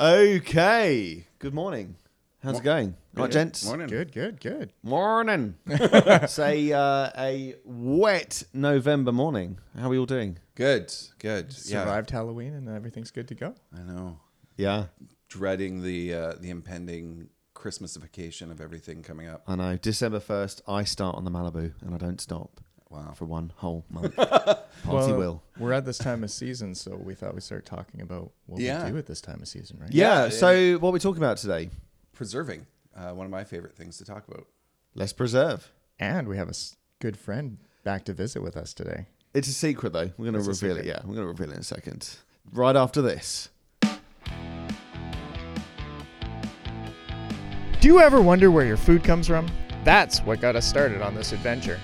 Okay. Good morning. How's it going? Right, gents. Morning. Good, good, good. Morning. it's a, uh, a wet November morning. How are we all doing? Good. Good. Yeah. Survived Halloween and everything's good to go. I know. Yeah, Dreading the uh, the impending Christmasification of everything coming up. I know. December 1st, I start on the Malibu and I don't stop Wow. for one whole month. Party Well, will. We're at this time of season, so we thought we'd start talking about what Yeah. we do at this time of season, right? Yeah, Yeah, so what are we talking about today? Preserving. Uh, one of my favorite things to talk about. Let's preserve. And we have a good friend back to visit with us today. It's a secret, though. We're going to reveal it. Yeah, we're going to reveal it in a second. Right after this. Do you ever wonder where your food comes from? That's what got us started on this adventure.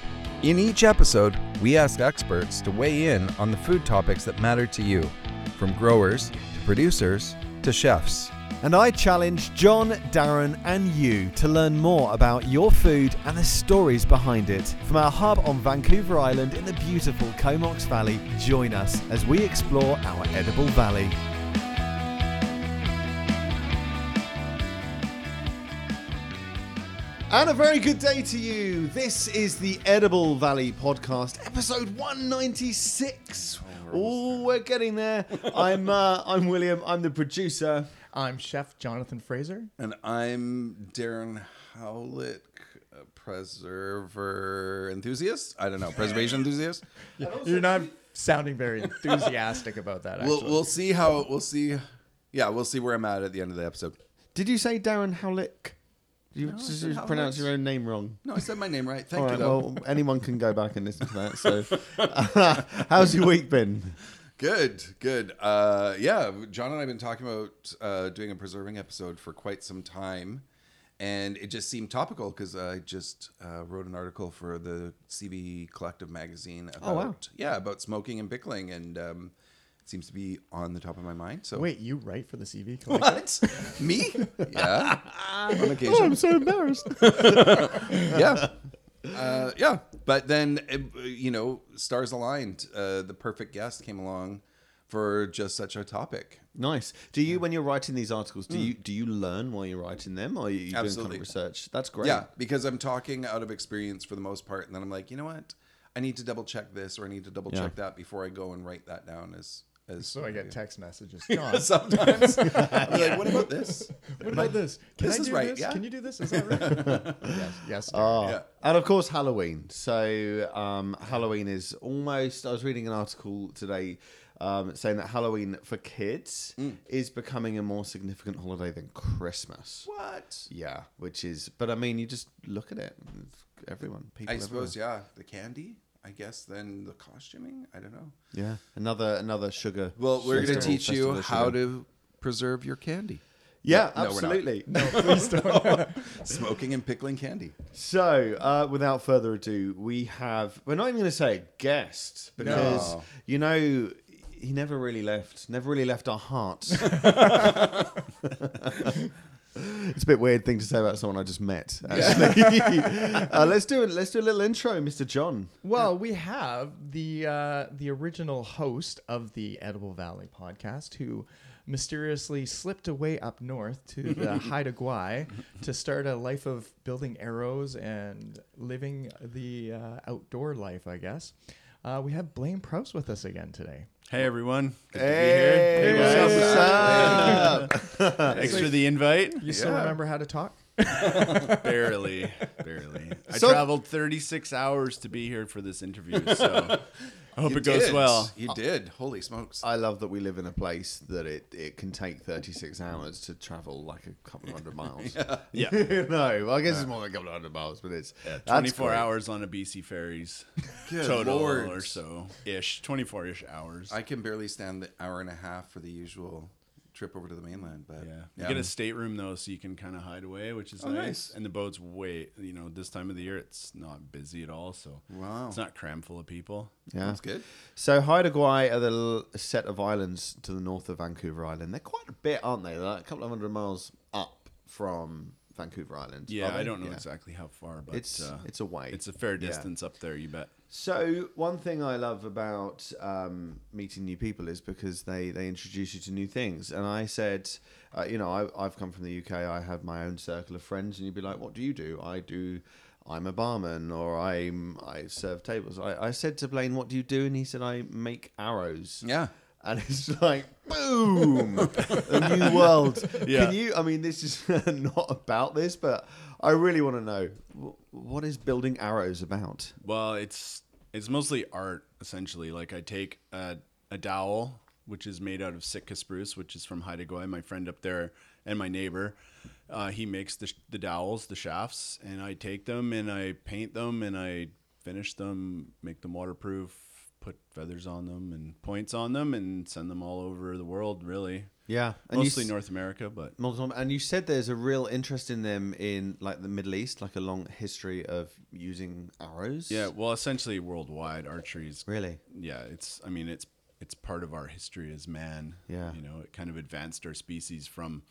In each episode, we ask experts to weigh in on the food topics that matter to you, from growers to producers to chefs. And I challenge John, Darren, and you to learn more about your food and the stories behind it. From our hub on Vancouver Island in the beautiful Comox Valley, join us as we explore our edible valley. And a very good day to you. This is the Edible Valley podcast, episode 196. Oh, we're getting there. I'm uh, I'm William. I'm the producer. I'm Chef Jonathan Fraser. And I'm Darren Howlett, a preserver enthusiast. I don't know, preservation enthusiast. You're not sounding very enthusiastic about that, We'll we'll see how we'll see. Yeah, we'll see where I'm at at the end of the episode. Did you say Darren Howlick? You I just said pronounce your own name wrong. No, I said my name right. Thank All you. right, Though. well, anyone can go back and listen to that. So, how's your week been? Good, good. Uh, yeah, John and I have been talking about uh, doing a preserving episode for quite some time, and it just seemed topical because I just uh, wrote an article for the CV Collective magazine about Oh, wow. yeah about smoking and pickling, and um, seems to be on the top of my mind. So Wait, you write for the CV Collective? what me? Yeah, on occasion. Oh, I'm so embarrassed. yeah. Uh, yeah, but then uh, you know, stars aligned. Uh, the perfect guest came along for just such a topic. nice. Do you, when you're writing these articles, do you do you learn while you're writing them, or are you doing kind of research? That's great. Yeah, because I'm talking out of experience for the most part, and then I'm like, you know what? I need to double check this or I need to double Yeah. check that before I go and write that down as as. So I get text messages. John, sometimes. I'm like, what about this? what about this? Can This I is do right, this? yeah. Can you do this? Is that right? yes, yes. Ah, Yeah. And of course, Halloween. So, um, Halloween is almost. I was reading an article today um, saying that Halloween for kids Mm. is becoming a more significant holiday than Christmas. What? Yeah, which is. But I mean, you just look at it. Everyone, people. I everywhere. suppose, yeah. The candy, I guess. Then the costuming, I don't know. Yeah, another another sugar. Well, we're going to teach you how sugar. to preserve your candy. Yeah, No, absolutely. No, please don't. Smoking and pickling candy. So, uh, without further ado, we have. We're not even going to say a guest because No. you know he never really left. Never really left our hearts. it's a bit weird thing to say about someone I just met. Actually, uh, let's do it. Let's do a little intro, Mr. John. Well, we have the uh, the original host of the Edible Valley podcast who mysteriously slipped away up north to the Haida Gwaii to start a life of building arrows and living the uh, outdoor life, I guess. Uh, we have Blaine Prouse with us again today. Hey everyone. Good Hey, to be here. what's up? Thanks for the invite. You still Yeah. remember how to talk? barely, barely. I So- traveled 36 hours to be here for this interview, so I hope You it goes did. well. You oh. did. Holy smokes. I love that we live in a place that it, it can take 36 hours to travel like a couple of hundred miles. Yeah. yeah. no, well, I guess it's more than a couple of hundred miles, but it's Yeah, 24 great. hours on a BC ferries total Lord. or so ish, 24 ish hours. I can barely stand the hour and a half for the usual trip over to the mainland, but yeah. You get a stateroom though, so you can kind of hide away, which is Oh, nice. nice. And the boat's way, you know, this time of the year it's not busy at all, so Wow. it's not crammed full of people. Yeah. That's good. So Haida Gwaii are the l- set of islands to the north of Vancouver Island. They're quite a bit, aren't they? They're like a couple of hundred miles up from Vancouver Island. Yeah, I don't know Yeah. exactly how far, but It's uh, it's a way. it's a fair Yeah. distance up there. You bet. So one thing I love about um, meeting new people is because they, they introduce you to new things. And I said, uh, you know, I, I've come from the UK. I have my own circle of friends, and you'd be like, "What do you do?" I do. I'm a barman, or I'm I serve tables. I, I said to Blaine, "What do you do?" And he said, "I make arrows." Yeah. And it's like boom, a new world. Yeah. Can you? I mean, this is not about this, but I really want to know what is building arrows about. Well, it's it's mostly art essentially. Like I take a, a dowel, which is made out of Sitka spruce, which is from Haida my friend up there, and my neighbor. Uh, he makes the, the dowels, the shafts, and I take them and I paint them and I finish them, make them waterproof, put feathers on them and points on them, and send them all over the world. Really, Yeah, and mostly s- North America, but Multiple, and you said there's a real interest in them in like the Middle East, like a long history of using arrows. yeah. Well, essentially worldwide archery is really. yeah it's i mean it's it's part of our history as man Yeah. you know it kind of advanced our species from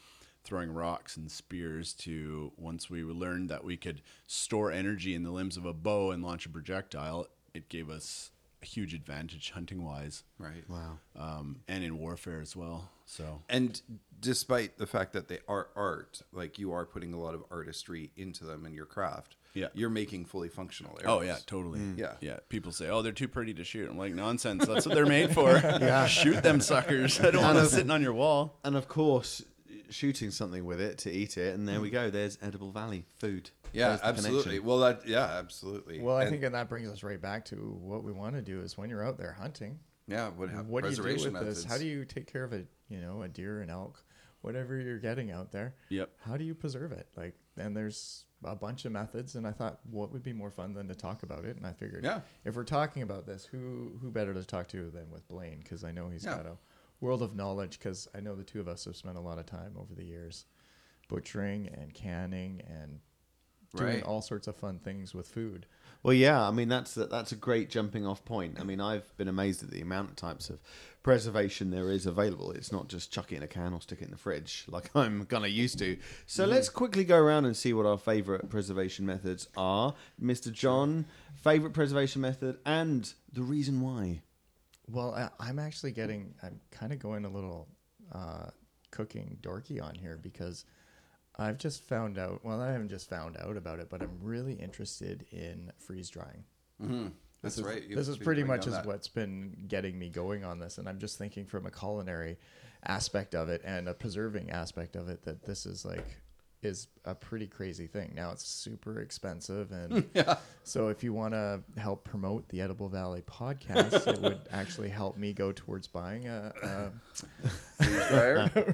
throwing rocks and spears to once we learned that we could store energy in the limbs of a bow and launch a projectile it gave us huge advantage hunting wise Right. Wow. um, and in warfare as well so And despite the fact that they are art, like you are putting a lot of artistry into them in your craft. Yeah. You're making fully functional arrows. Oh yeah, totally. Yeah. yeah. People say, "Oh, they're too pretty to shoot." I'm like, nonsense. That's what they're made for. yeah, shoot them suckers. I don't want them sitting on your wall. And of course, shooting something with it to eat it, and there we mm. go. There's Edible Valley food. Yeah, the absolutely. connection. Well, that yeah, absolutely. Well, I And, think that that brings us right back to what we want to do is when you're out there hunting, yeah. What, have what do you do with preservation this? How do you take care of a you know a deer, an elk, whatever you're getting out there? Yep. How do you preserve it? Like, and there's a bunch of methods, and I thought what would be more fun than to talk about it, and I figured, Yeah. if we're talking about this, who who better to talk to than with Blaine? Because I know he's Yeah. got a world of knowledge. Because I know the two of us have spent a lot of time over the years butchering and canning and doing Right. all sorts of fun things with food. Well, yeah, I mean that's a, that's a great jumping off point. I mean, I've been amazed at the amount of types of preservation there is available. It's not just chuck it in a can or stick it in the fridge like I'm gonna used to. So mm-hmm. let's quickly go around and see what our favorite preservation methods are. Mr. John, favorite preservation method and the reason why. Well, I, I'm actually getting, I'm kind of going a little uh, cooking dorky on here because I've just found out, well, I haven't just found out about it, but I'm really interested in freeze drying. Mm-hmm. That's This is, right. This is pretty much is that. what's been getting me going on this. And I'm just thinking from a culinary aspect of it and a preserving aspect of it that this is like, is a pretty crazy thing. Now it's super expensive, and so if you want to help promote the Edible Valley podcast, it would actually help me go towards buying a, a.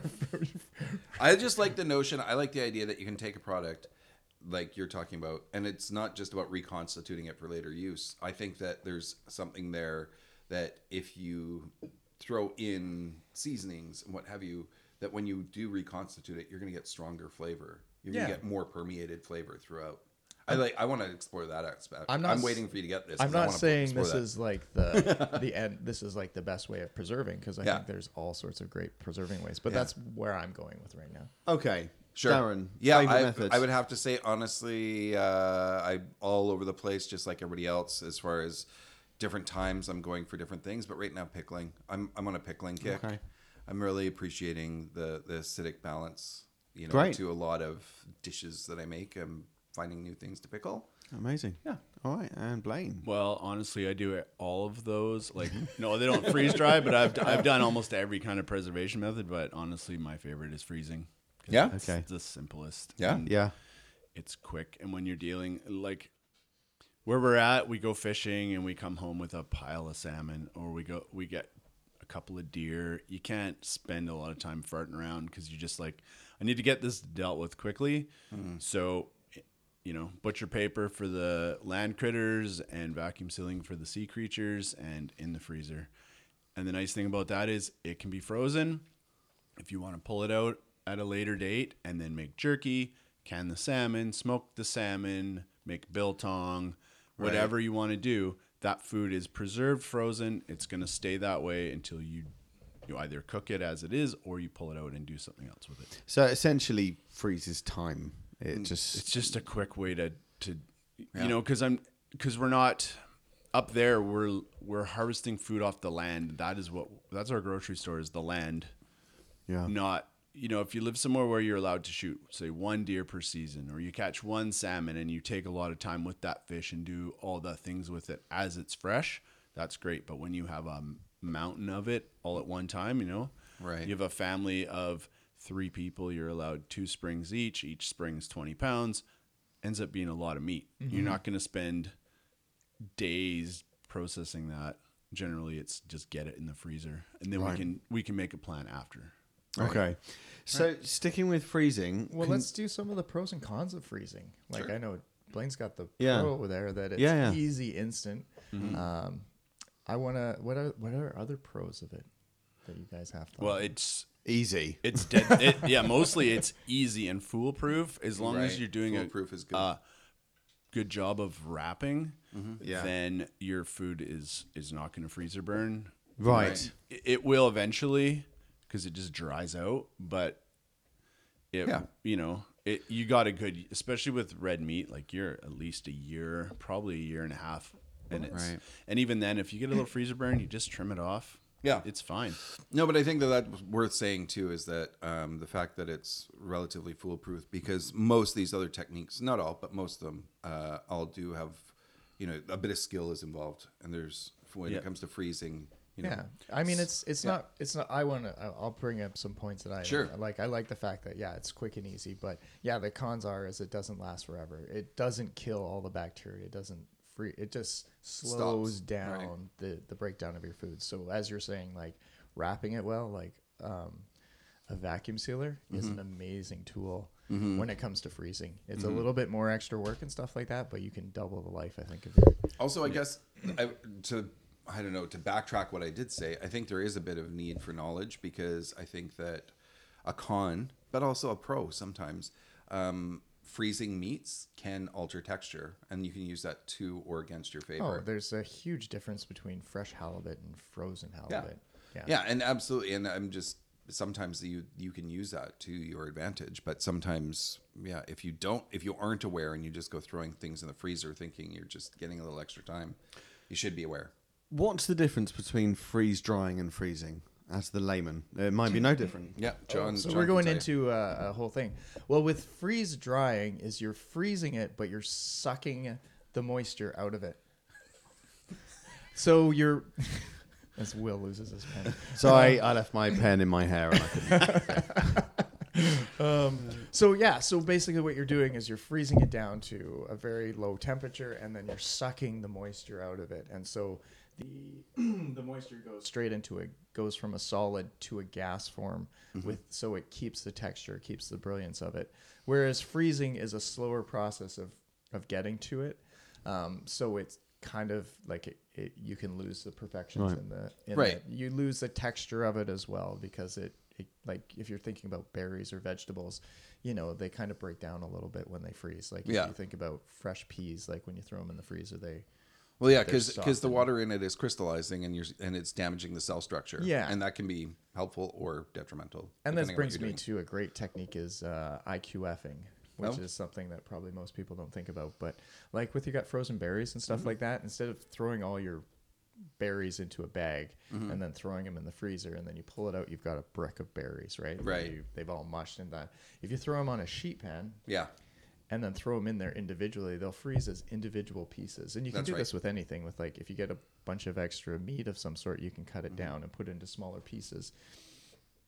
I just like the notion. I like the idea that you can take a product like you're talking about, and it's not just about reconstituting it for later use. I think that there's something there that if you throw in seasonings and what have you, that when you do reconstitute it, you're going to get stronger flavor. You're going Yeah. to get more permeated flavor throughout. I like. I want to explore that aspect. I'm not. I'm, waiting for you to get this. I'm not wanna saying this that. is like the the end. This is like the best way of preserving because I Yeah. think there's all sorts of great preserving ways. But Yeah. that's where I'm going with right now. Okay, Sure. Darren. Yeah, I. I would have to say honestly, uh, I'm all over the place, just like everybody else, as far as different times. I'm going for different things, but right now pickling. I'm I'm on a pickling kick. Okay. I'm really appreciating the the acidic balance. You know, Great. to a lot of dishes that I make. I'm finding new things to pickle. Amazing. Yeah. All right, and Blaine. Well, honestly, I do all of those. Like, no, they don't freeze dry, but I've I've done almost every kind of preservation method. But honestly, my favorite is freezing. 'Cause Yeah? it's Okay. the simplest. Yeah? and Yeah. it's quick. And when you're dealing like where we're at, we go fishing and we come home with a pile of salmon, or we go we get a couple of deer. You can't spend a lot of time farting around because you just like, I need to get this dealt with quickly. Hmm. So, you know, butcher paper for the land critters and vacuum sealing for the sea creatures, and in the freezer. And the nice thing about that is it can be frozen if you want to pull it out at a later date and then make jerky, can the salmon, smoke the salmon, make biltong, whatever you want to do, that food is preserved frozen. It's going to stay that way until you you either cook it as it is or you pull it out and do something else with it. So essentially, freezes time It mm, just it's just a quick way to to Yeah. you know because i'm because we're not up there we're we're harvesting food off the land that is what that's our grocery store is the land yeah. not you know if you live somewhere where you're allowed to shoot say one deer per season or you catch one salmon and you take a lot of time with that fish and do all the things with it as it's fresh that's great. But when you have a mountain of it all at one time you know Right. you have a family of three people you're allowed two springs each each spring's 20 pounds ends up being a lot of meat. You're mm-hmm. not going to spend days processing that. Generally it's just get it in the freezer and then Right. we can we can make a plan after Okay. So sticking with freezing. Well, can- let's do some of the pros and cons of freezing. Like Sure. I know Blaine's got the Yeah. pro over there that it's Yeah, yeah. easy, instant. Um, I want to. What are what are other pros of it that you guys have? To well it's easy. It's dead. It, yeah, mostly it's easy and foolproof as long as you're doing Foolproof a is good. uh, good job of wrapping. Yeah. Then your food is is not going to freeze or burn. Right. It, it will eventually because it just dries out, but it Yeah. you know it you got a good especially with red meat like you're at least a year probably a year and a half and it's Right. and even then if you get a little freezer burn you just trim it off Yeah. it's fine No, but I think that that's worth saying too is that um, the fact that it's relatively foolproof because most of these other techniques, not all, but most of them, uh, all do have, you know, a bit of skill is involved, and there's when Yeah. it comes to freezing, you know, Yeah, I mean it's it's not it's not. I want to. I'll bring up some points that I Sure. like. I like the fact that yeah, it's quick and easy, but yeah, the cons are is it doesn't last forever. It doesn't kill all the bacteria. It doesn't free. It just slows Stops, down right. the the breakdown of your food. So as you're saying, like wrapping it well, like um, a vacuum sealer is Mm-hmm. an amazing tool. When it comes to freezing, it's a little bit more extra work and stuff like that, but you can double the life. I think of your Also, I guess I, to I don't know to backtrack what I did say. I think there is a bit of need for knowledge because I think that a con, but also a pro sometimes. Um, freezing meats can alter texture, and you can use that to or against your favor. Oh, there's a huge difference between fresh halibut and frozen halibut. Yeah. Yeah. yeah, and absolutely, and I'm just sometimes you you can use that to your advantage, but sometimes yeah, if you don't, if you aren't aware and you just go throwing things in the freezer thinking you're just getting a little extra time, you should be aware. What's the difference between freeze drying and freezing? As the layman, it might be no different. Yeah, John. So John we're can going tell into uh, a whole thing. Well, with freeze drying, is you're freezing it, but you're sucking the moisture out of it. So you're. As Will loses his pen. So I, I left my pen in my hair. And I couldn't. So yeah, so basically what you're doing is you're freezing it down to a very low temperature, and then you're sucking the moisture out of it, and so the the moisture goes straight into it, goes from a solid to a gas form, with so it keeps the texture, keeps the brilliance of it. Whereas freezing is a slower process of of getting to it, um, so it's kind of like it, it you can lose the perfections Right. in the in Right. it. You lose the texture of it as well because it, it like if you're thinking about berries or vegetables, you know they kind of break down a little bit when they freeze. Like if Yeah. you think about fresh peas, like when you throw them in the freezer, they Well, yeah, they're because the water in it is crystallizing and you're and it's damaging the cell structure. Yeah. and that can be helpful or detrimental. And this depending on what brings me doing. to a great technique is uh, IQFing, which Oh. is something that probably most people don't think about. But like with you got frozen berries and Mm-hmm. stuff like that, instead of throwing all your berries into a bag Mm-hmm. and then throwing them in the freezer and then you pull it out, you've got a brick of berries, right? Right. You, they've all mushed in that. If you throw them on a sheet pan Yeah, and then throw them in there individually, they'll freeze as individual pieces. And you can That's do right. this with anything. With like if you get a bunch of extra meat of some sort, you can cut Mm-hmm. it down and put it into smaller pieces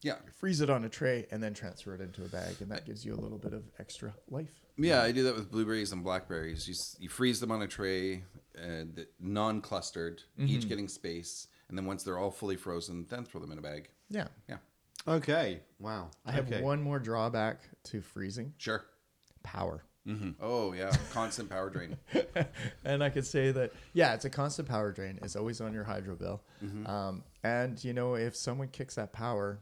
yeah, freeze it on a tray and then transfer it into a bag and that gives you a little bit of extra life yeah. I do that with blueberries and blackberries. You you freeze them on a tray, and non-clustered, Mm-hmm. each getting space, and then once they're all fully frozen, then throw them in a bag. yeah Yeah, okay. Wow. i have okay. one more drawback to freezing sure. power Mm-hmm. Oh yeah, constant power drain. and i could say that yeah it's a constant power drain it's always on your hydro bill Mm-hmm. um, and you know if someone kicks that power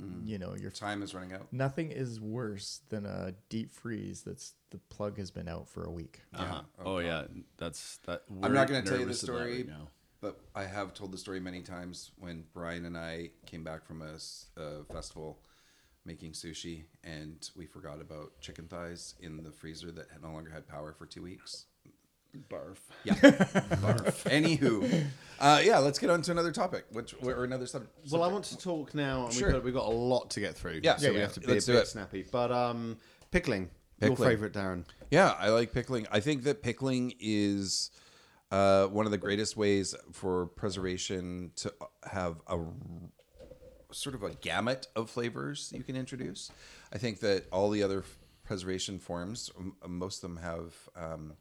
Mm-hmm. you know you're Time is running out. nothing is worse than a deep freeze that's the plug has been out for a week Uh-huh. Oh, yeah, that's that. I'm not going to tell you the nervous of that story, right now. but I have told the story many times when Brian and I came back from a festival making sushi, and we forgot about chicken thighs in the freezer that had no longer had power for two weeks. Barf. Yeah. Barf. Anywho, uh, yeah, let's get on to another topic, which or another subject. Well, I want to talk now. and Sure. We've, got, we've got a lot to get through. Yeah. so Yeah, we yeah. have to be Let's a do bit it. snappy. But um, pickling, your favorite, Darren. Yeah, I like pickling. I think that pickling is uh, one of the greatest ways for preservation to have a sort of a gamut of flavors you can introduce. I think that all the other f- preservation forms, m- most of them have, um,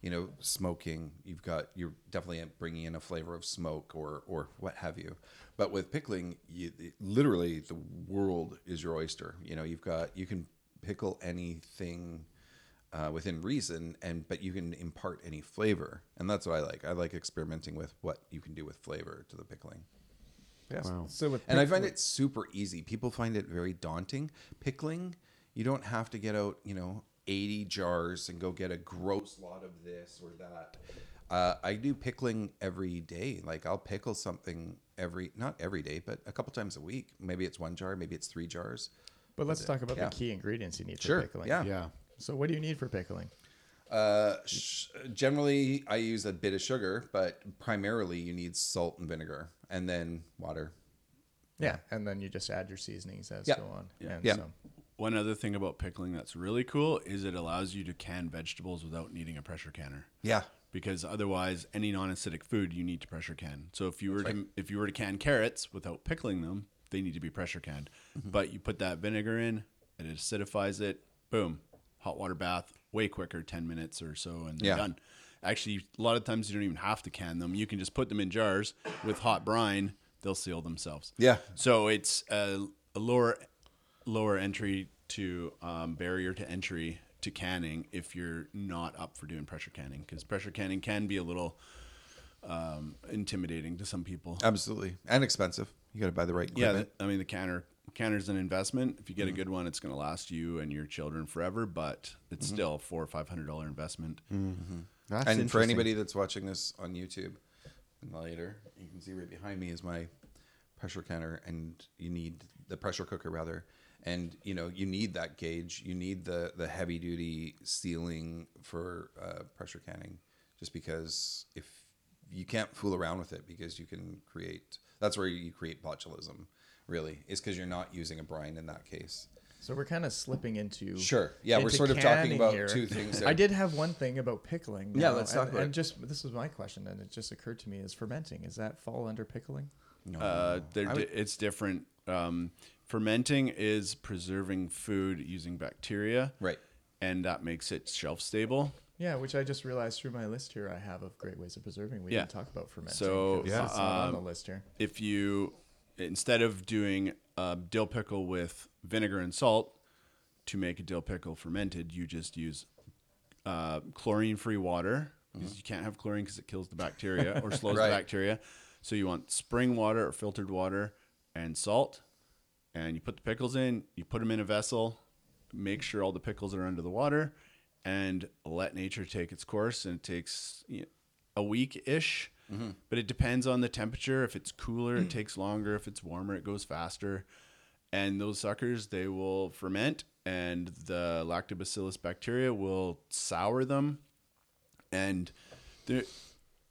you know, smoking. You've got you're definitely bringing in a flavor of smoke or or what have you. But with pickling, you, literally the world is your oyster. You know, you've got you can pickle anything uh, within reason, and but you can impart any flavor, and that's what I like. I like experimenting with what you can do with flavor to the pickling. Yes. Wow. So with And I find it super easy. People find it very daunting. Pickling, you don't have to get out, you know, 80 jars and go get a gross lot of this or that. Uh, I do pickling every day. Like I'll pickle something every, not every day, but a couple times a week. Maybe it's one jar, maybe it's three jars. But let's talk about Yeah. the key ingredients you need for Sure. pickling. Yeah. Yeah. So what do you need for pickling? Uh, sh- generally, I use a bit of sugar, but primarily you need salt and vinegar and then water. Yeah, and then you just add your seasonings as Yeah. go on. Yeah. And Yeah. so- One other thing about pickling that's really cool is it allows you to can vegetables without needing a pressure canner. Yeah. Because otherwise, any non-acidic food you need to pressure can. So if you were to if you were to can carrots without pickling them, they need to be pressure canned. Mm-hmm. But you put that vinegar in, it acidifies it. Boom, hot water bath, way quicker, ten minutes or so, and they're Yeah. done. Actually, a lot of times you don't even have to can them. You can just put them in jars with hot brine. They'll seal themselves. Yeah. So it's a, a lower lower entry to um, barrier to entry to canning if you're not up for doing pressure canning because pressure canning can be a little um, intimidating to some people. Absolutely. And expensive. You got to buy the right Yeah. I mean the canner canner's an investment. If you get a good one, it's going to last you and your children forever. But it's still a four or five hundred dollar investment. That's and for anybody that's watching this on YouTube later, you can see right behind me is my pressure canner, and you need the pressure cooker rather, and you know you need that gauge. You need the the heavy duty sealing for uh, pressure canning, just because if you can't fool around with it, because you can create. That's where you create botulism. Really, is because you're not using a brine in that case. So we're kind of slipping into Sure. Yeah, we're sort of talking about here. two things there. I did have one thing about pickling. Yeah, let's and, talk about And it. just this was my question, and it just occurred to me: is fermenting is that fall under pickling? No, Uh, they're I di- would- it's different. Um, fermenting is preserving food using bacteria, right. and that makes it shelf stable. Yeah, which I just realized through my list here, I have of great ways of preserving. We Yeah. didn't talk about fermenting. So, 'cause yeah. it's not on the um, list here. if you instead of doing a dill pickle with vinegar and salt to make a dill pickle fermented, you just use uh, chlorine-free water because you can't have chlorine because it kills the bacteria or slows Right. the bacteria. So you want spring water or filtered water and salt, and you put the pickles in. You put them in a vessel. Make sure all the pickles are under the water, and let nature take its course. And it takes you know, a week ish, mm-hmm. but it depends on the temperature. If it's cooler, it mm. takes longer. If it's warmer, it goes faster. And those suckers, they will ferment, and the lactobacillus bacteria will sour them. And there,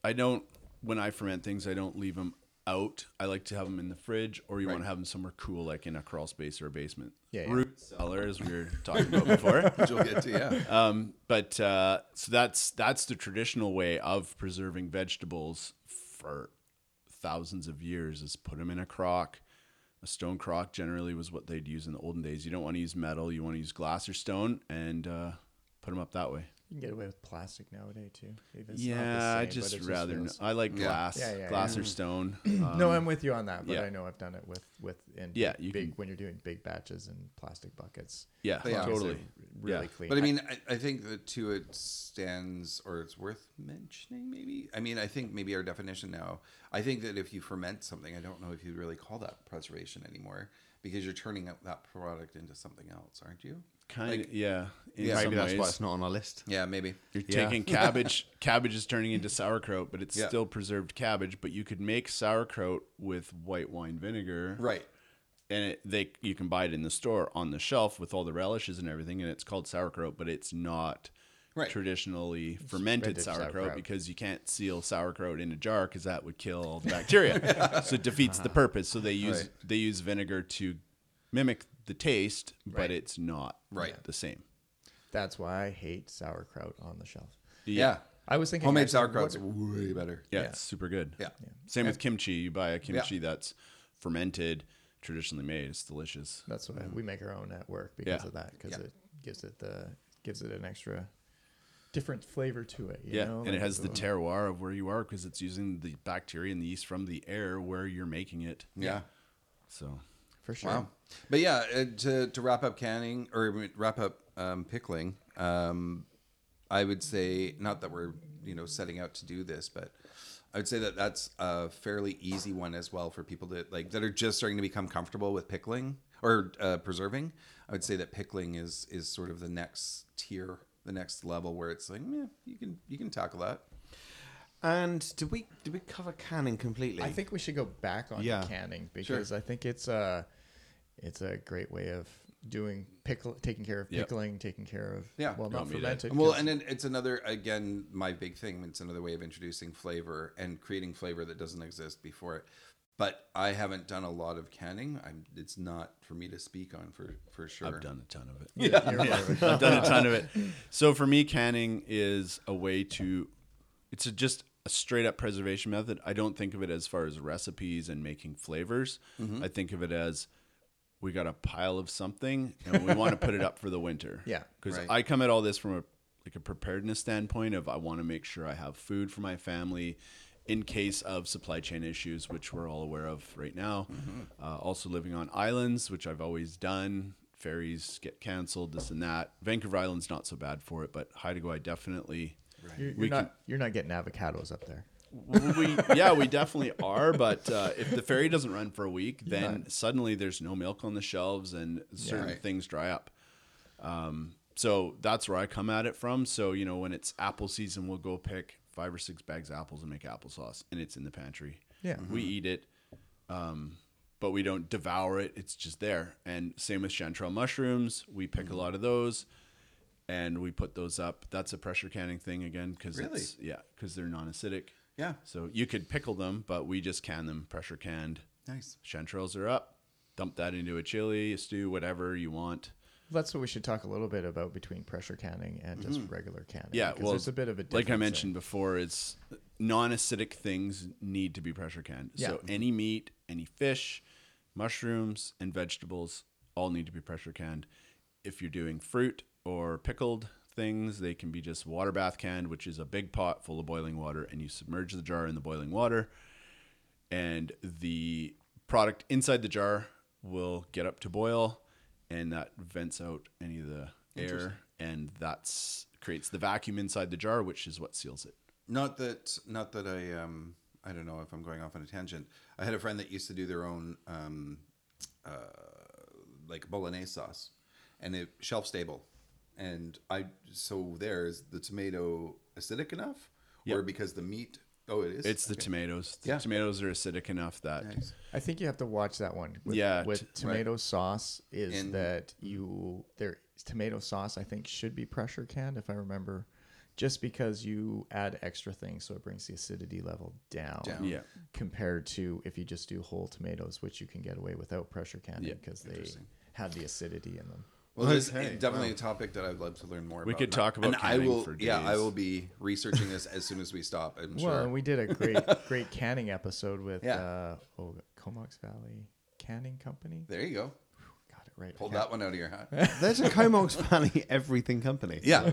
I don't when I ferment things, I don't leave them out. I like to have them in the fridge, or you want to have them somewhere cool, like in a crawl space or a basement. Yeah, yeah. root cellar, as we were talking about before. Which we'll get to, yeah. Um, but uh, so that's that's the traditional way of preserving vegetables for thousands of years. Is put them in a crock. A stone crock generally was what they'd use in the olden days. You don't want to use metal. You want to use glass or stone, and uh, put them up that way. You can get away with plastic nowadays too. If it's yeah, I same, but just it rather. feels- n- I like Yeah. glass, Yeah, yeah, glass yeah. or stone. no, um, I'm with you on that, but yeah. I know I've done it with with in Yeah, big, you big can- when you're doing big batches and plastic buckets. yeah, Yeah. totally. Really Yeah. clean. But I mean, I, I think that to it stands, or it's worth mentioning. Maybe. I mean, I think maybe our definition now. I think that if you ferment something, I don't know if you'd really call that preservation anymore because you're turning that product into something else, aren't you? Kind of, Like- yeah. In Yeah. Maybe that's why it's not on our list. Yeah, maybe. You're Yeah. taking cabbage. cabbage is turning into sauerkraut, but it's Yeah. still preserved cabbage. But you could make sauerkraut with white wine vinegar, Right. and it, they you can buy it in the store on the shelf with all the relishes and everything, and it's called sauerkraut, but it's not Right. traditionally fermented fermented sauerkraut, sauerkraut. because you can't seal sauerkraut in a jar because that would kill all the bacteria. so it defeats the purpose. So they use Right. they use vinegar to mimic the taste, but Right. it's not Right. the same. That's why I hate sauerkraut on the shelf. Yeah. I was thinking Homemade sauerkraut's what- way better. Yeah, Yeah. it's super good. Yeah. Same with kimchi. You buy a kimchi that's fermented, traditionally made. It's delicious. That's why we mm. make our own at work because Yeah. of that. Because Yeah. it gives it the gives it an extra different flavor to it. You yeah, know? and it like has the uh, terroir of where you are because it's using the bacteria and the yeast from the air where you're making it. Yeah. So for sure. Wow. But yeah, uh, to, to wrap up canning or wrap up um, pickling, um, I would say not that we're you know setting out to do this, but I would say that that's a fairly easy one as well for people that like that are just starting to become comfortable with pickling or uh, preserving. I would say that pickling is is sort of the next tier, the next level where it's like, yeah, you can you can tackle that. And did we did we cover canning completely? I think we should go back on Yeah. canning because I think it's a it's a great way of doing pickle, taking care of Yep. pickling, taking care of Yeah. well not want me fermented. Well, 'cause- and then it's another again my big thing. It's another way of introducing flavor and creating flavor that doesn't exist before it. But I haven't done a lot of canning. I'm, it's not for me to speak on for for sure. I've done a ton of it. you're part of it. I've done a ton of it. So for me, canning is a way to. It's a, just a straight up preservation method. I don't think of it as far as recipes and making flavors. Mm-hmm. I think of it as we got a pile of something and we want to put it up for the winter. Yeah, because right. I come at all this from a like a preparedness standpoint of I want to make sure I have food for my family in case of supply chain issues, which we're all aware of right now. Uh, also living on islands, which I've always done. Ferries get canceled, this and that. Vancouver Island's not so bad for it, but Haida Gwaii definitely. You're, you're not can- you're not getting avocados up there. we yeah we definitely are but uh, if the ferry doesn't run for a week then suddenly there's no milk on the shelves and certain Right. things dry up um, so that's where i come at it from so you know when it's apple season we'll go pick five or six bags of apples and make applesauce and it's in the pantry Yeah. we eat it um, but we don't devour it it's just there and same with chanterelle mushrooms we pick a lot of those and we put those up that's a pressure canning thing again because Really? it's yeah because they're non-acidic Yeah. so you could pickle them, but we just can them, pressure canned. Nice. Chanterelles are up. Dump that into a chili, a stew, whatever you want. That's what we should talk a little bit about between pressure canning and just regular canning. Mm-hmm. Yeah, because well, there's a bit of a like I mentioned before, it's non-acidic things need to be pressure canned. Yeah. So any meat, any fish, mushrooms, and vegetables all need to be pressure canned. If you're doing fruit or pickled things, they can be just water bath canned, which is a big pot full of boiling water, and you submerge the jar in the boiling water, and the product inside the jar will get up to boil, and that vents out any of the air, and that's creates the vacuum inside the jar, which is what seals it. Not that, not that I, um, I don't know if I'm going off on a tangent. I had a friend that used to do their own, um, uh, like bolognese sauce, and it shelf stable. And I, so there's the tomato acidic enough, or because the meat. Oh, it is. It's the Okay. tomatoes. The Yeah. tomatoes are acidic enough that Nice. I think you have to watch that one. With, Yeah, with t- tomato sauce is In- that you there tomato sauce I think should be pressure canned if I remember, just because you add extra things so it brings the acidity level down. Down. yeah. Compared to if you just do whole tomatoes, which you can get away without pressure canning Yeah, because they interesting. have the acidity in them. Well, this Okay, is definitely a topic that I'd love to learn more We about. could talk about and I will, for Yeah, I will be researching this as soon as we stop. I'm Well, sure. and we did a great great canning episode with Yeah. uh, oh, Comox Valley Canning Company. there you go. Got it right. Pulled that one out of your hat. There's a Comox Valley everything company. Yeah.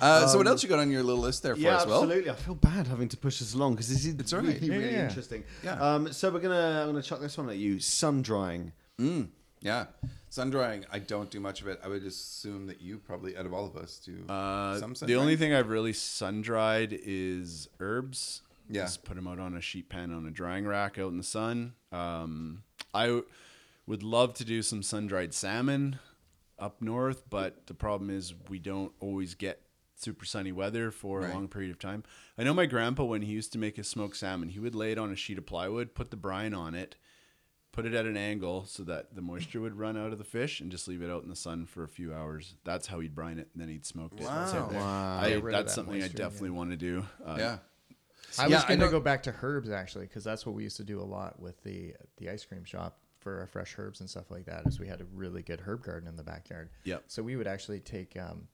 Uh, so what else you got on your little list there for Yeah, us, Will? absolutely. I feel bad having to push this along because this is all right. really, really Yeah, yeah. interesting. Yeah. Um, so we're gonna I'm gonna chuck this one at you. Sun drying. Mm, yeah. Sun drying, I don't do much of it. I would assume that you probably, out of all of us, do Uh, some sun the only drying? thing I've really sun dried is herbs. Yeah. Just put them out on a sheet pan on a drying rack out in the sun. Um, I w- would love to do some sun dried salmon up north, but the problem is we don't always get super sunny weather for Right. a long period of time. I know my grandpa when he used to make his smoked salmon, he would lay it on a sheet of plywood, put the brine on it, put it at an angle so that the moisture would run out of the fish, and just leave it out in the sun for a few hours. That's how he'd brine it, and then he'd smoke it. Wow. So Wow. I, Get rid that's that something I moisture, definitely want to do. Uh, yeah. I was I going to go back to herbs actually, because that's what we used to do a lot with the the ice cream shop for our fresh herbs and stuff like that. Is we had a really good herb garden in the backyard. Yep. So we would actually take um,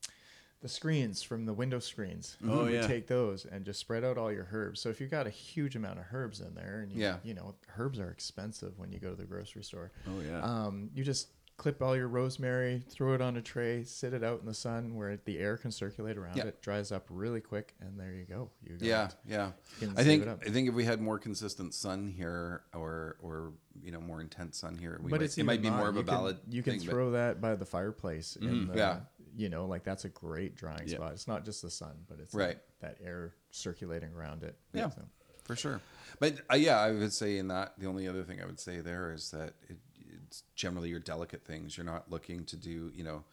the screens from the window screens. Oh, we would yeah. Take those and just spread out all your herbs. So if you've got a huge amount of herbs in there, and you, Yeah. you know herbs are expensive when you go to the grocery store. Oh yeah. Um, you just clip all your rosemary, throw it on a tray, sit it out in the sun where the air can circulate around Yeah. it, dries up really quick, and there you go. You got Yeah, yeah. You I think. I think if we had more consistent sun here, or or you know more intense sun here, we but might, it's it might be not. more of a You can- valid. You can thing, throw that by the fireplace. In the, Yeah. You know, like that's a great drying Yeah. spot. It's not just the sun, but it's Right. that, that air circulating around it. Yeah. So- for sure. But uh, yeah, I would say in that the only other thing I would say there is that it, it's generally your delicate things. You're not looking to do you know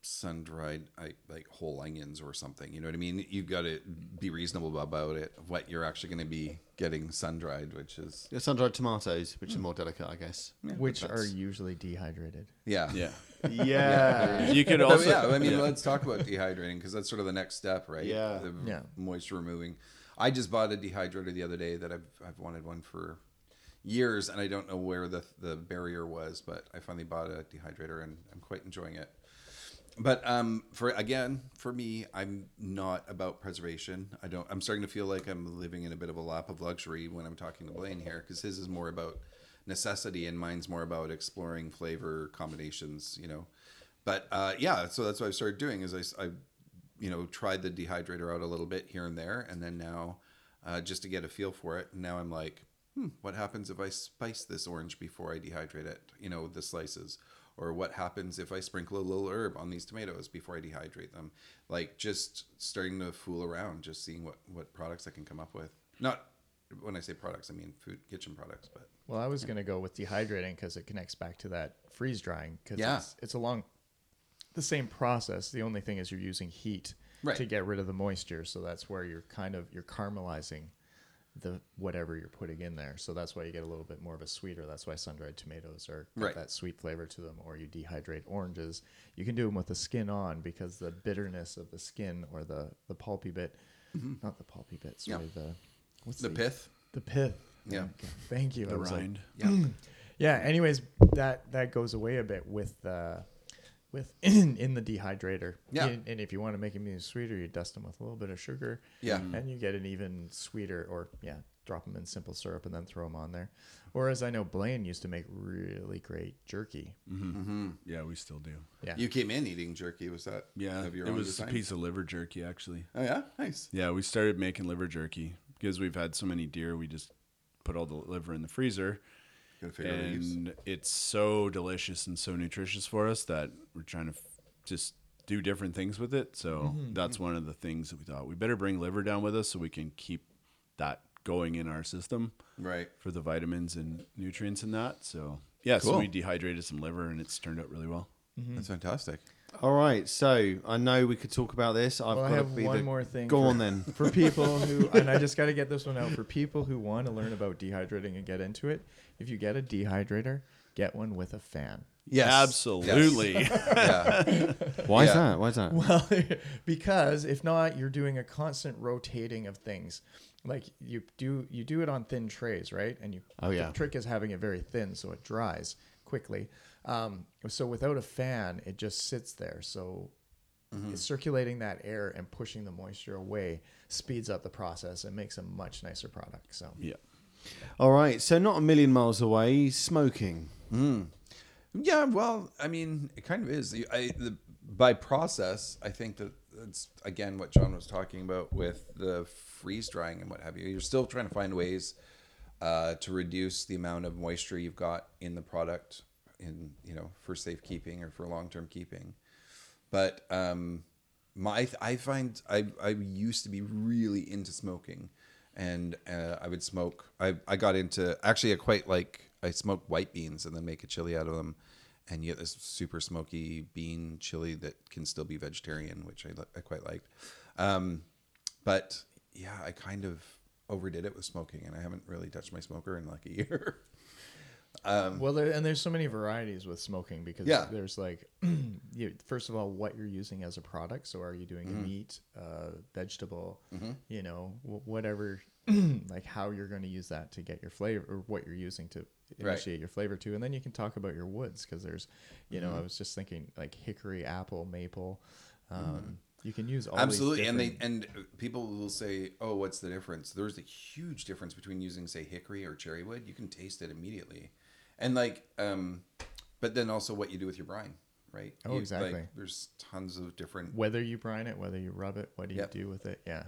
sun dried like, like whole onions or something. You know what I mean? You've got to be reasonable about it. What you're actually going to be getting sun dried, which is Yeah, sun-dried tomatoes, which are more delicate, I guess. Which are usually dehydrated. yeah yeah. Yeah. You could But also yeah, I mean, yeah. let's talk about dehydrating because that's sort of the next step, right? Yeah. the Yeah. moisture removing. I just bought a dehydrator the other day that I've I've wanted one for years, and I don't know where the the barrier was, but I finally bought a dehydrator, and I'm quite enjoying it. But um, for again, for me, I'm not about preservation. I don't. I'm starting to feel like I'm living in a bit of a lap of luxury when I'm talking to Blaine here, because his is more about necessity, and mine's more about exploring flavor combinations. You know, but uh, yeah, so that's what I've started doing. Is I, you know, tried the dehydrator out a little bit here and there, and then now, uh, just to get a feel for it. And now I'm like, hmm, what happens if I spice this orange before I dehydrate it? You know, the slices. Or what happens if I sprinkle a little herb on these tomatoes before I dehydrate them? Like just starting to fool around, just seeing what what products I can come up with. Not when I say products, I mean food, kitchen products. But Well, I was going to go with dehydrating because it connects back to that freeze drying. Because Yeah. it's, it's along the same process. The only thing is you're using heat Right. to get rid of the moisture. So that's where you're kind of you're caramelizing the whatever you're putting in there. So that's why you get a little bit more of a sweeter. That's why sun dried tomatoes are Right. that sweet flavor to them. Or you dehydrate oranges. You can do them with the skin on because the bitterness of the skin or the the pulpy bit, not the pulpy bit. Mm-hmm. Yeah. Sorry, the what's the pith, The pith. Yeah. Okay. Thank you. The was like- rind. yeah, yeah. Anyways, that that goes away a bit with uh, with in, in the dehydrator. Yeah. And, and if you want to make them even sweeter, you dust them with a little bit of sugar. Yeah. Mm-hmm. And you get an even sweeter, or yeah, drop them in simple syrup and then throw them on there. Whereas I know Blaine used to make really great jerky. Mm-hmm. Mm-hmm. Yeah, we still do. Yeah. you came in eating jerky. Was that Yeah, of your it own was design? a piece of liver jerky actually. Oh yeah, nice. Yeah, we started making liver jerky because we've had so many deer. We just put all the liver in the freezer, Gotta figure out a use. and it's so delicious and so nutritious for us that we're trying to f- just do different things with it. So mm-hmm, mm-hmm. that's one of the things that we thought we better bring liver down with us so we can keep that going in our system Right. for the vitamins and nutrients in that. So yeah, so we dehydrated some liver and it's turned out really well. Mm-hmm. That's fantastic. All right, so I know we could talk about this. I've Well, I got have to be one the... more thing. Go for- on then. For people who, and I just got to get this one out. For people who want to learn about dehydrating and get into it, if you get a dehydrator, get one with a fan. Yes. Absolutely. Yeah. Why is that? Why is that? Well, because if not, you're doing a constant rotating of things. Like you do, you do it on thin trays, right? And you. Oh, yeah. The trick is having it very thin so it dries quickly. Um, so without a fan, it just sits there. So. It's circulating that air and pushing the moisture away speeds up the process and makes a much nicer product. So yeah. All right, so not a million miles away, smoking. Yeah, well, I mean, it kind of is. I, the, by process, I think that that's again what John was talking about with the freeze drying and what have you. You're still trying to find ways uh, to reduce the amount of moisture you've got in the product, in you know, for safekeeping or for long term keeping. But um, my I find I I used to be really into smoking, and uh, I would smoke. I I got into actually I quite like I smoke white beans and then make a chili out of them, and you get this super smoky bean chili that can still be vegetarian, which I I quite liked. Um, but yeah, I kind of overdid it with smoking, and I haven't really touched my smoker in like a year. Um, Well, there, and there's so many varieties with smoking because Yeah. there's like, you, first of all, what you're using as a product. So, are you doing Mm-hmm. a meat, uh, vegetable, you know, wh- whatever, like how you're going to use that to get your flavor or what you're using to Right. initiate your flavor to. And then you can talk about your woods because there's, you Mm-hmm. know, I was just thinking like hickory, apple, maple. Um, You can use all Mm-hmm. Absolutely, and they and people will say, "Oh, what's the difference?" There's a huge difference between using, say, hickory or cherry wood. You can taste it immediately, and like, um, but then also what you do with your brine, right? Oh, You- exactly. Like, there's tons of different. whether you brine it, whether you rub it, what do you Yep. do with it? Yeah.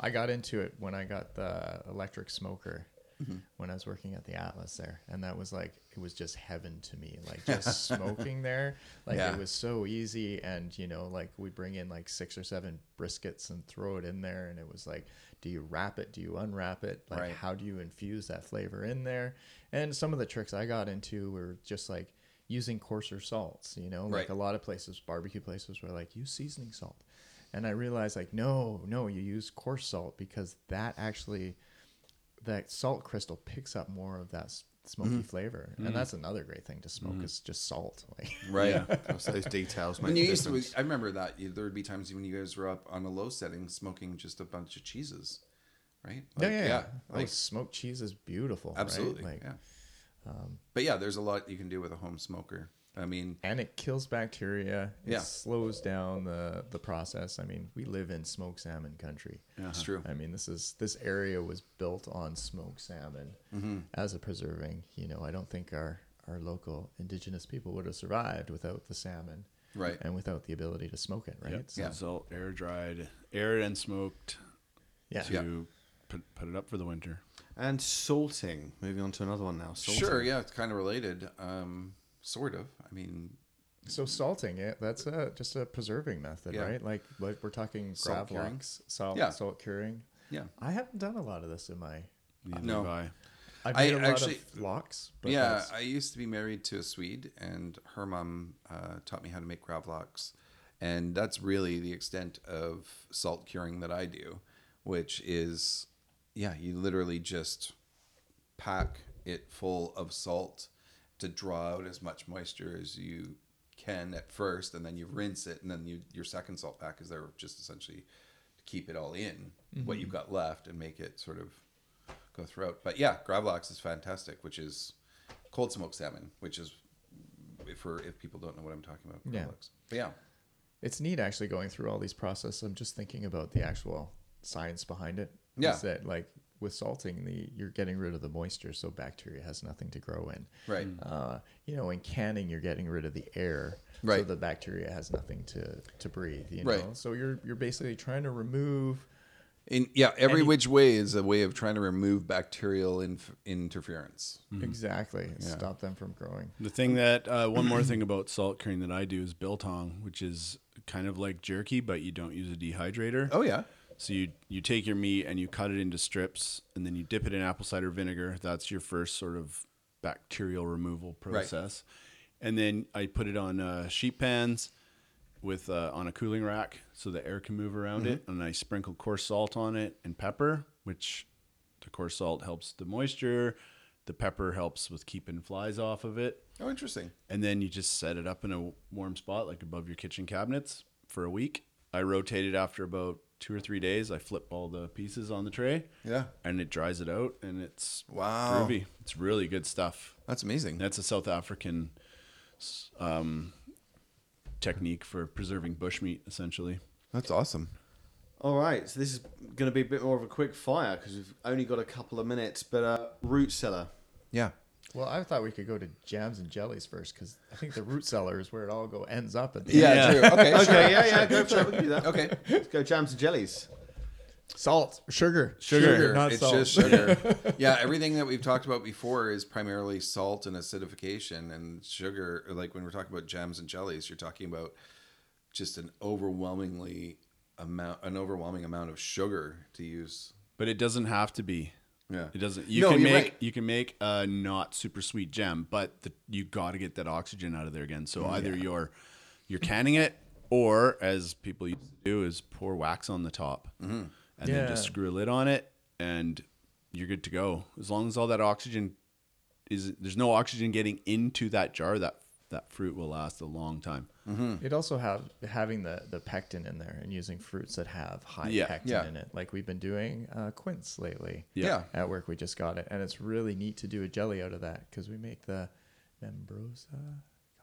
I got into it when I got the electric smoker Mm-hmm. when I was working at the Atlas there. And that was like, it was just heaven to me. Like just smoking there, like Yeah. it was so easy. And, you know, like we bring in like six or seven briskets and throw it in there. And it was like, do you wrap it? Do you unwrap it? Like, Right. how do you infuse that flavor in there? And some of the tricks I got into were just like, using coarser salts you know like a lot of places barbecue places were like use seasoning salt and i realized like no no you use coarse salt because that actually that salt crystal picks up more of that s- smoky mm-hmm. flavor and mm-hmm. that's another great thing to smoke mm-hmm. is just salt like Right. So those details make When you used to. I remember that there would be times when you guys were up on a low setting smoking just a bunch of cheeses, right? Oh, yeah yeah, yeah. Oh, like smoked cheese is beautiful absolutely, right? like yeah. Um, but yeah, there's a lot you can do with a home smoker. I mean, and it kills bacteria it Yeah. slows down the the process i mean we live in smoked salmon country That's true. I mean, this is this area was built on smoked salmon Mm-hmm. as a preserving. You know, I don't think our our local indigenous people would have survived without the salmon, Right. And without the ability to smoke it, right? Yep. So, Yeah. So air dried, aired and smoked yeah. to put, put it up for the winter. And salting. Moving on to another one now. Salting. Sure, yeah, it's kind of related, um, sort of. I mean, So salting it, that's a just a preserving method, Yeah. right? Like like we're talking Salt curing. salt Yeah. salt curing. yeah, I haven't done a lot of this in my. Neither No. I. I've I made a lot actually- of lox, but yeah. that's- I used to be married to a Swede, and her mom uh, taught me how to make gravlax, and that's really the extent of salt curing that I do, which is, yeah, you literally just pack it full of salt to draw out as much moisture as you can at first, and then you rinse it, and then you your second salt pack is there just essentially to keep it all in what you've mm-hmm. got left and make it sort of go throughout. But yeah, gravlax is fantastic, which is cold smoked salmon, which is for if people don't know what I'm talking about. Yeah. Gravlax. But yeah, it's neat actually going through all these processes. I'm just thinking about the actual science behind it. Yeah. Is that like with salting, the you're getting rid of the moisture, so bacteria has nothing to grow in. right. Uh, you know, in canning, you're getting rid of the air, so the bacteria has nothing to to breathe. You know, Right. so you're you're basically trying to remove. In, yeah, every Any- which way is a way of trying to remove bacterial inf- interference. Exactly. Stop them from growing. The thing that uh, one more thing about salt curing that I do is biltong, which is kind of like jerky, but you don't use a dehydrator. Oh yeah, So you you take your meat and you cut it into strips, and then you dip it in apple cider vinegar. That's your first sort of bacterial removal process. And then I put it on uh, sheet pans with uh, on a cooling rack so the air can move around it, and I sprinkle coarse salt on it and pepper, which the coarse salt helps the moisture. The pepper helps with keeping flies off of it oh interesting. and then you just set it up in a warm spot like above your kitchen cabinets for a week i rotate it after about two or three days i flip all the pieces on the tray Yeah, and it dries it out and it's Wow. groovy it's really good stuff that's amazing. that's a south african um, technique for preserving bushmeat essentially That's awesome. All right, so this is going to be a bit more of a quick fire because we've only got a couple of minutes. But uh, root cellar. Yeah. Well, I thought we could go to jams and jellies first because I think the root cellar is where it all go ends up at the Yeah, end. true. Okay, Okay, sure. yeah, yeah, go for that. We can do that. Okay. Let's go jams and jellies. Salt, sugar, Sugar. not it's salt. just sugar. yeah, everything that we've talked about before is primarily salt and acidification and sugar. Like when we're talking about jams and jellies, you're talking about just an overwhelmingly amount, an overwhelming amount of sugar to use. but it doesn't have to be Yeah. it doesn't you No, can you're make right. you can make a not super sweet gem but the, you got to get that oxygen out of there again so either you're you're canning it or as people used to do is pour wax on the top mm-hmm. and then just Yeah. screw a lid on it and you're good to go as long as all that oxygen is there's no oxygen getting into that jar, that that fruit will last a long time. It also have having the the pectin in there and using fruits that have high Yeah, pectin yeah. in it. Like we've been doing uh, quince lately. Yeah. At work, we just got it, and it's really neat to do a jelly out of that because we make the membrosa.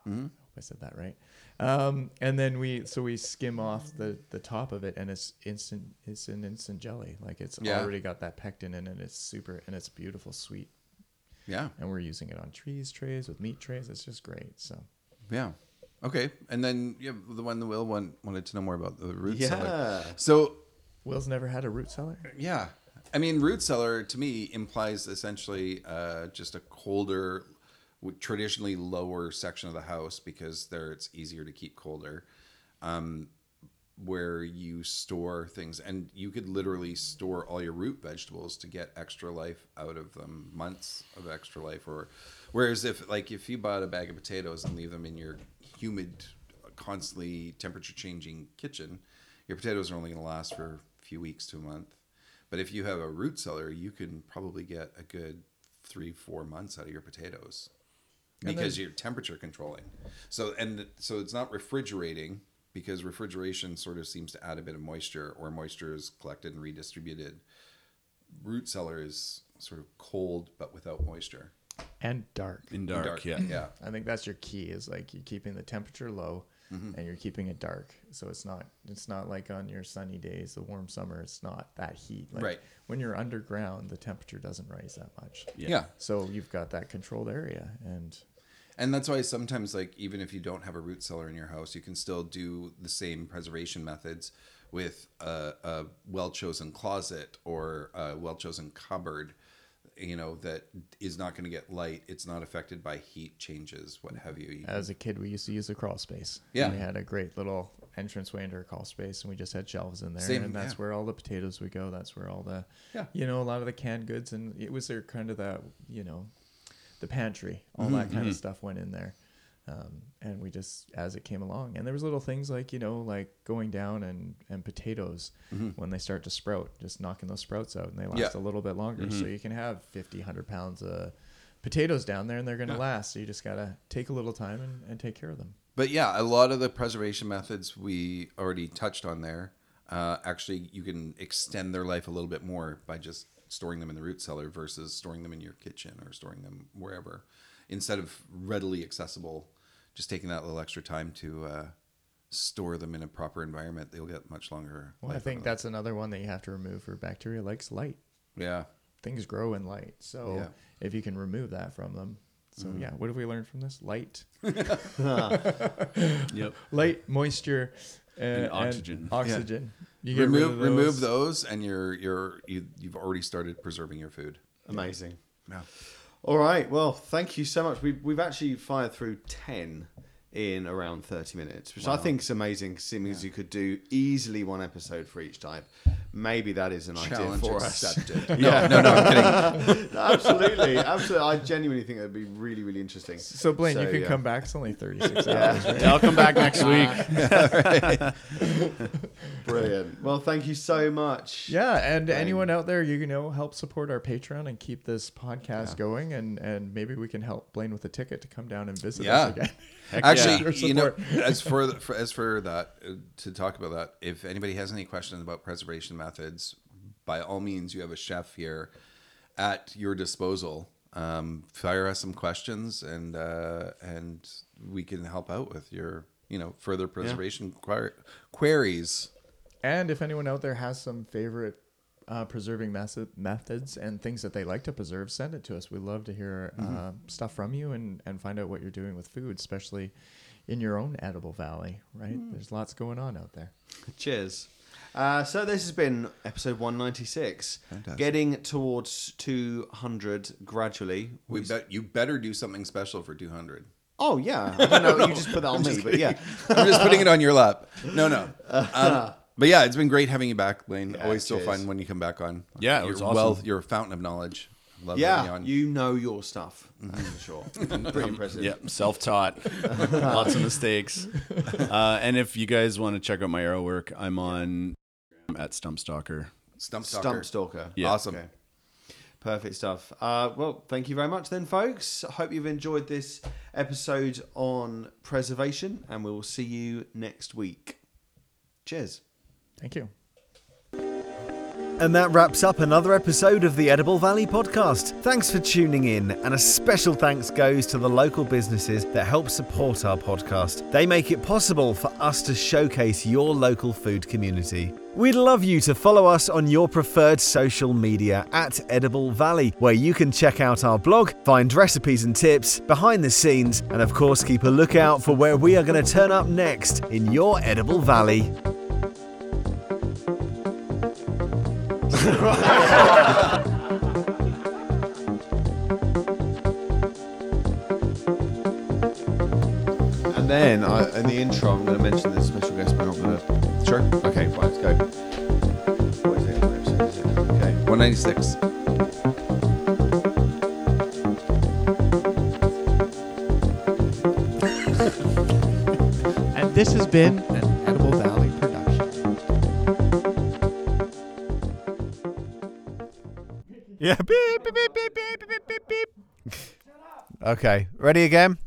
God, I hope I said that right. Um, and then we so we skim off the the top of it, and it's instant. It's an instant jelly. Like it's Yeah. already got that pectin in it. It's super, and it's beautiful, sweet. Yeah. And we're using it on trees trays with meat trays. It's just great. So Yeah. Okay. And then yeah, the one the Will one wanted to know more about the root Yeah. cellar. So Will's never had a root cellar. yeah, I mean, root cellar to me implies essentially uh, just a colder, traditionally lower section of the house because there it's easier to keep colder. Um, where you store things, and you could literally store all your root vegetables to get extra life out of them, months of extra life. Or whereas if like if you bought a bag of potatoes and leave them in your humid, constantly temperature changing kitchen, your potatoes are only going to last for a few weeks to a month. But if you have a root cellar, you can probably get a good three, four months out of your potatoes because you're temperature controlling. So and so it's not refrigerating because refrigeration sort of seems to add a bit of moisture or moisture is collected and redistributed. Root cellar is sort of cold but without moisture. and dark. In dark, Dark, yeah. yeah. I think that's your key is like you're keeping the temperature low Mm-hmm. and you're keeping it dark. So it's not it's not like on your sunny days, the warm summer, it's not that heat. Like Right. when you're underground, the temperature doesn't rise that much. Yeah. So you've got that controlled area and And that's why sometimes, like, even if you don't have a root cellar in your house, you can still do the same preservation methods with a, a well chosen closet or a well chosen cupboard, you know, that is not going to get light. It's not affected by heat changes, what have you. You as a kid we used to use a crawl space. Yeah. We had a great little entranceway into our crawl space and we just had shelves in there Same, and that's yeah. where all the potatoes would go. That's where all the Yeah. you know, a lot of the canned goods and it was there kind of that, you know, the pantry, all that kind of stuff went in there. Um, and we just as it came along and there was little things like you know like going down and and potatoes when they start to sprout just knocking those sprouts out and they last Yeah. a little bit longer. So you can have 50 100 pounds of potatoes down there and they're going to last. So you just got to take a little time and, and take care of them. But yeah, a lot of the preservation methods we already touched on there. Uh, actually, you can extend their life a little bit more by just storing them in the root cellar versus storing them in your kitchen or storing them wherever. Instead of readily accessible, just taking that little extra time to uh, store them in a proper environment, they'll get much longer. well i think out of that's another one that you have to remove for bacteria likes light yeah. things grow in light so Yeah. if you can remove that from them so yeah what have we learned from this light Yep. light moisture uh, and, oxygen. oxygen you get Remove of remove those. those, and you're you're you, you've already started preserving your food. Amazing. Yeah. All right. Well, thank you so much. We've, we've actually fired through 10 in around 30 minutes, which I think is amazing, seeing as you could do easily one episode for each type. Maybe that is an idea Challenge for us. Yeah. No, no, I'm kidding. absolutely. Absolutely. I genuinely think it would be really, really interesting. so blaine you can yeah. come back it's only 36 hours right? I'll come back next week. Brilliant. Well, thank you so much. Yeah, and anyone out there, you know, help support our Patreon and keep this podcast going, and and maybe we can help Blaine with a ticket to come down and visit Yeah. us again. Actually, yeah. you know, as for, the, for as for that, uh, to talk about that, if anybody has any questions about preservation methods, by all means, you have a chef here at your disposal. Um, fire us some questions, and uh, and we can help out with your you know further preservation quer- queries. And if anyone out there has some favorite uh, preserving method, methods and things that they like to preserve, send it to us. We love to hear uh, stuff from you and, and find out what you're doing with food, especially in your own edible valley, right? There's lots going on out there. Cheers. Uh, so this has been episode 196. Getting towards 200 gradually. We bet you better do something special for two hundred. Oh, yeah. I don't know. You just put that on me, but yeah. I'm just putting it on your lap. No, no. Um, but yeah, it's been great having you back, Blaine. Always so fun when you come back on. Yeah, it you're was awesome. Wealth, you're a fountain of knowledge. Love Yeah, on. you know your stuff. That's for sure. Pretty impressive. Yep, self-taught, lots of mistakes. Uh, and if you guys want to check out my arrow work, I'm on at Stumpstalker. Stump Stalker. Stump Stalker. Yeah. Awesome. Okay. Perfect stuff. Uh, well, thank you very much, then, folks. I hope you've enjoyed this episode on preservation, and we will see you next week. Cheers. Thank you. And that wraps up another episode of the Edible Valley podcast. Thanks for tuning in, and a special thanks goes to the local businesses that help support our podcast. They make it possible for us to showcase your local food community. We'd love you to follow us on your preferred social media at Edible Valley, where you can check out our blog, find recipes and tips, behind the scenes, and of course, keep a lookout for where we are going to turn up next in your Edible Valley. And then I, in the intro, I'm going to mention the special guest, 196. And this has been an Edible Valley production. Yeah. Beep, beep, beep, beep, beep, beep, beep, beep. Okay. Ready again?